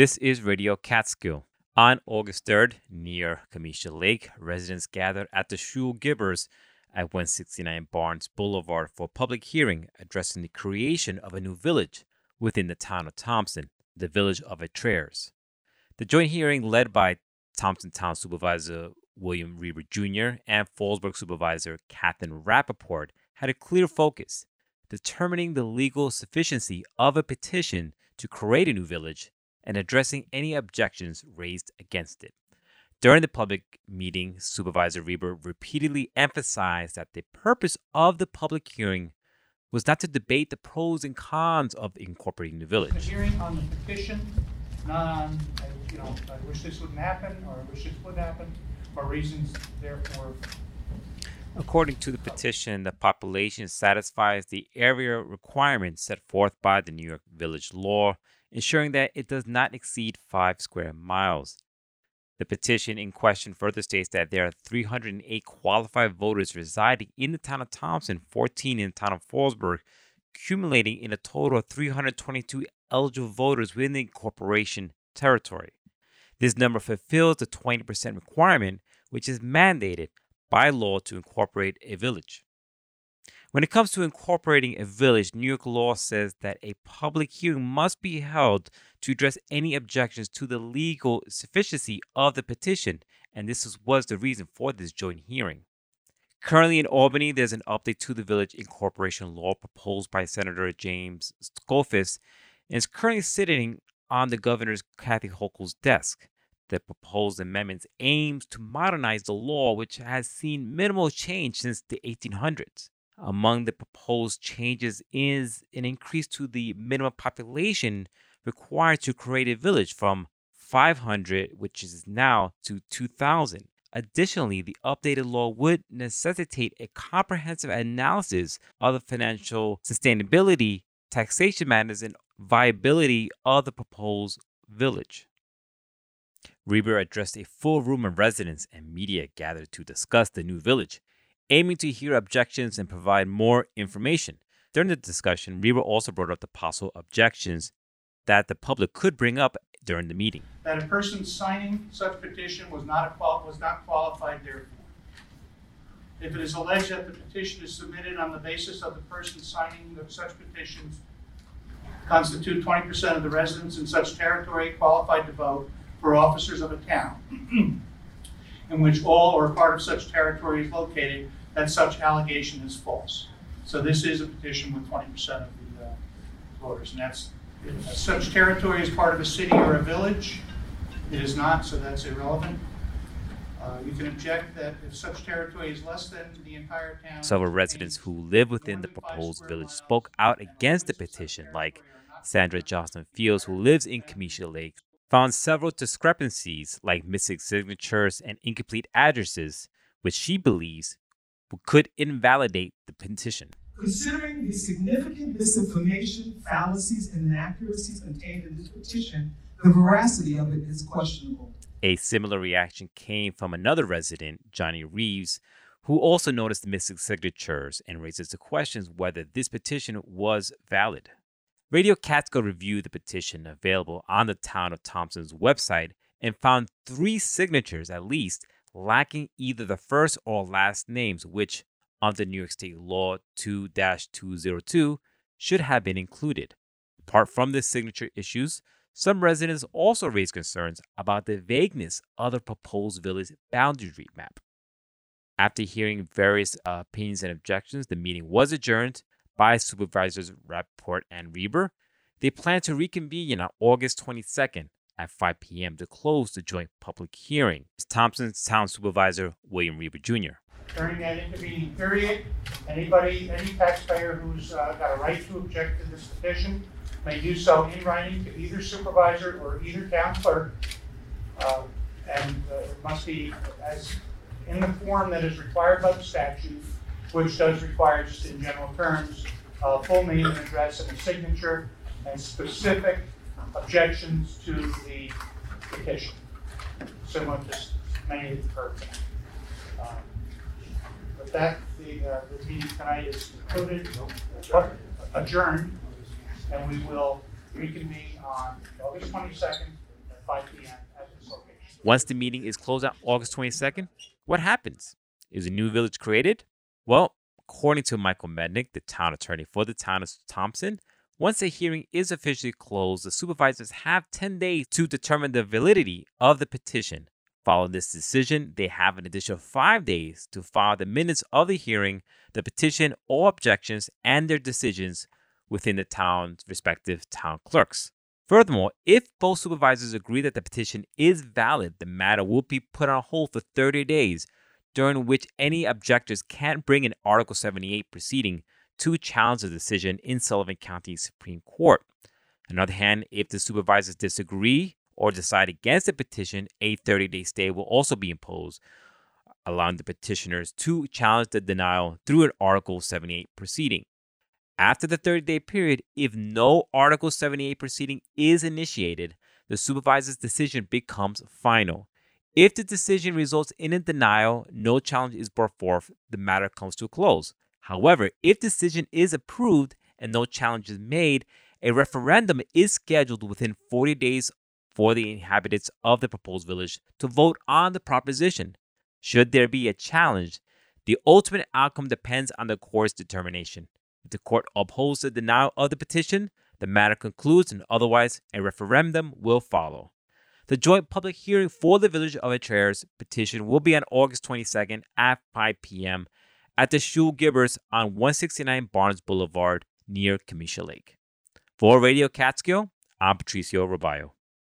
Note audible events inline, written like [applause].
This is Radio Catskill. On August 3rd, near Kiamesha Lake, residents gathered at the Shul Gibbers at 169 Barnes Boulevard for a public hearing addressing the creation of a new village within the town of Thompson, the village of Ateres. The joint hearing, led by Thompson Town Supervisor William Rieber Jr. and Fallsburg Supervisor Katherine Rappaport, had a clear focus determining the legal sufficiency of a petition to create a new village and addressing any objections raised against it. During the public meeting, Supervisor Rieber repeatedly emphasized that the purpose of the public hearing was not to debate the pros and cons of incorporating the The village. hearing on the petition, not on, uh, you know, I wish this wouldn't happen, or I wish this would happen, or reasons therefore. According to the petition, the population satisfies the area requirements set forth by the New York Village Law, ensuring that it does not exceed five square miles. The petition in question further states that there are 308 qualified voters residing in the town of Thompson, 14 in the town of Fallsburg, accumulating in a total of 322 eligible voters within the corporation territory. This number fulfills the 20% requirement, which is mandated by law to incorporate a village. When it comes to incorporating a village, New York law says that a public hearing must be held to address any objections to the legal sufficiency of the petition, and this was the reason for this joint hearing. Currently in Albany, there's an update to the village incorporation law proposed by Senator James Skoufis, and is currently sitting on the governor's Kathy Hochul's desk. The proposed amendments aims to modernize the law, which has seen minimal change since the 1800s. Among the proposed changes is an increase to the minimum population required to create a village from 500, which is now, to 2,000. Additionally, the updated law would necessitate a comprehensive analysis of the financial sustainability, taxation matters, and viability of the proposed village. Rieber addressed a full room of residents and media gathered to discuss the new village, aiming to hear objections and provide more information. During the discussion, Rieber also brought up the possible objections that the public could bring up during the meeting. That a person signing such petition was not qual, was not qualified therefore. If it is alleged that the petition is submitted on the basis of the person signing the such petitions constitute twenty percent of the residents in such territory qualified to vote for officers of a town [clears throat] in which all or part of such territory is located, that such allegation is false. So this is a petition with twenty percent of the uh, voters, and that's, if such territory is part of a city or a village, it is not, so that's irrelevant. Uh, You can object that if such territory is less than the entire town. Several residents who live within the proposed village spoke out against the petition, like Sandra Johnson Fields, who lives in Kiamesha Lake, found several discrepancies, like missing signatures and incomplete addresses, which she believes could invalidate the petition. Considering the significant misinformation, fallacies, and inaccuracies contained in this petition, the veracity of it is questionable. A similar reaction came from another resident, Johnny Reeves, who also noticed the missing signatures and raises the questions whether this petition was valid. Radio Catskill reviewed the petition available on the town of Thompson's website and found three signatures at least lacking either the first or last names, which under New York State Law 2 202 should have been included. Apart from the signature issues, some residents also raised concerns about the vagueness of the proposed village boundary map. After hearing various uh, opinions and objections, the meeting was adjourned by Supervisors Rapport and Rieber. They plan to reconvene on August 22nd at 5 p.m. to close the joint public hearing. Thompson's Town Supervisor William Rieber Jr. During that intervening period, anybody, any taxpayer who's uh, got a right to object to this petition may do so in writing to either supervisor or either town clerk. Uh, And uh, it must be as, in the form that is required by the statute, which does require, just in general terms, a full name and address and a signature and specific objections to the petition, similar to many of the current. Um, With that, the, uh, the meeting tonight is concluded, adjourned, and we will reconvene on August twenty-second at five P M at this location. Once the meeting is closed on August 22nd, what happens? Is a new village created? Well, according to Michael Mednick, the town attorney for the town of Thompson, once a hearing is officially closed, the supervisors have 10 days to determine the validity of the petition. Following this decision, they have an additional five days to file the minutes of the hearing, the petition, or objections, and their decisions within the town's respective town clerks. Furthermore, if both supervisors agree that the petition is valid, the matter will be put on hold for 30 days, during which any objectors can't bring an Article 78 proceeding to challenge the decision in Sullivan County Supreme Court. On the other hand, if the supervisors disagree or decide against the petition, a 30 day stay will also be imposed, allowing the petitioners to challenge the denial through an Article 78 proceeding. After the 30 day period, if no Article 78 proceeding is initiated, the supervisor's decision becomes final. If the decision results in a denial, no challenge is brought forth, the matter comes to a close. However, if decision is approved and no challenge is made, a referendum is scheduled within 40 days for the inhabitants of the proposed village to vote on the proposition. Should there be a challenge, the ultimate outcome depends on the court's determination. If the court upholds the denial of the petition, the matter concludes, and otherwise, a referendum will follow. The joint public hearing for the Village of Ateres petition will be on August 22nd at 5 p.m. at the Shul Gibbers on 169 Barnes Boulevard near Kiamesha Lake. For Radio Catskill, I'm Patricio Robayo.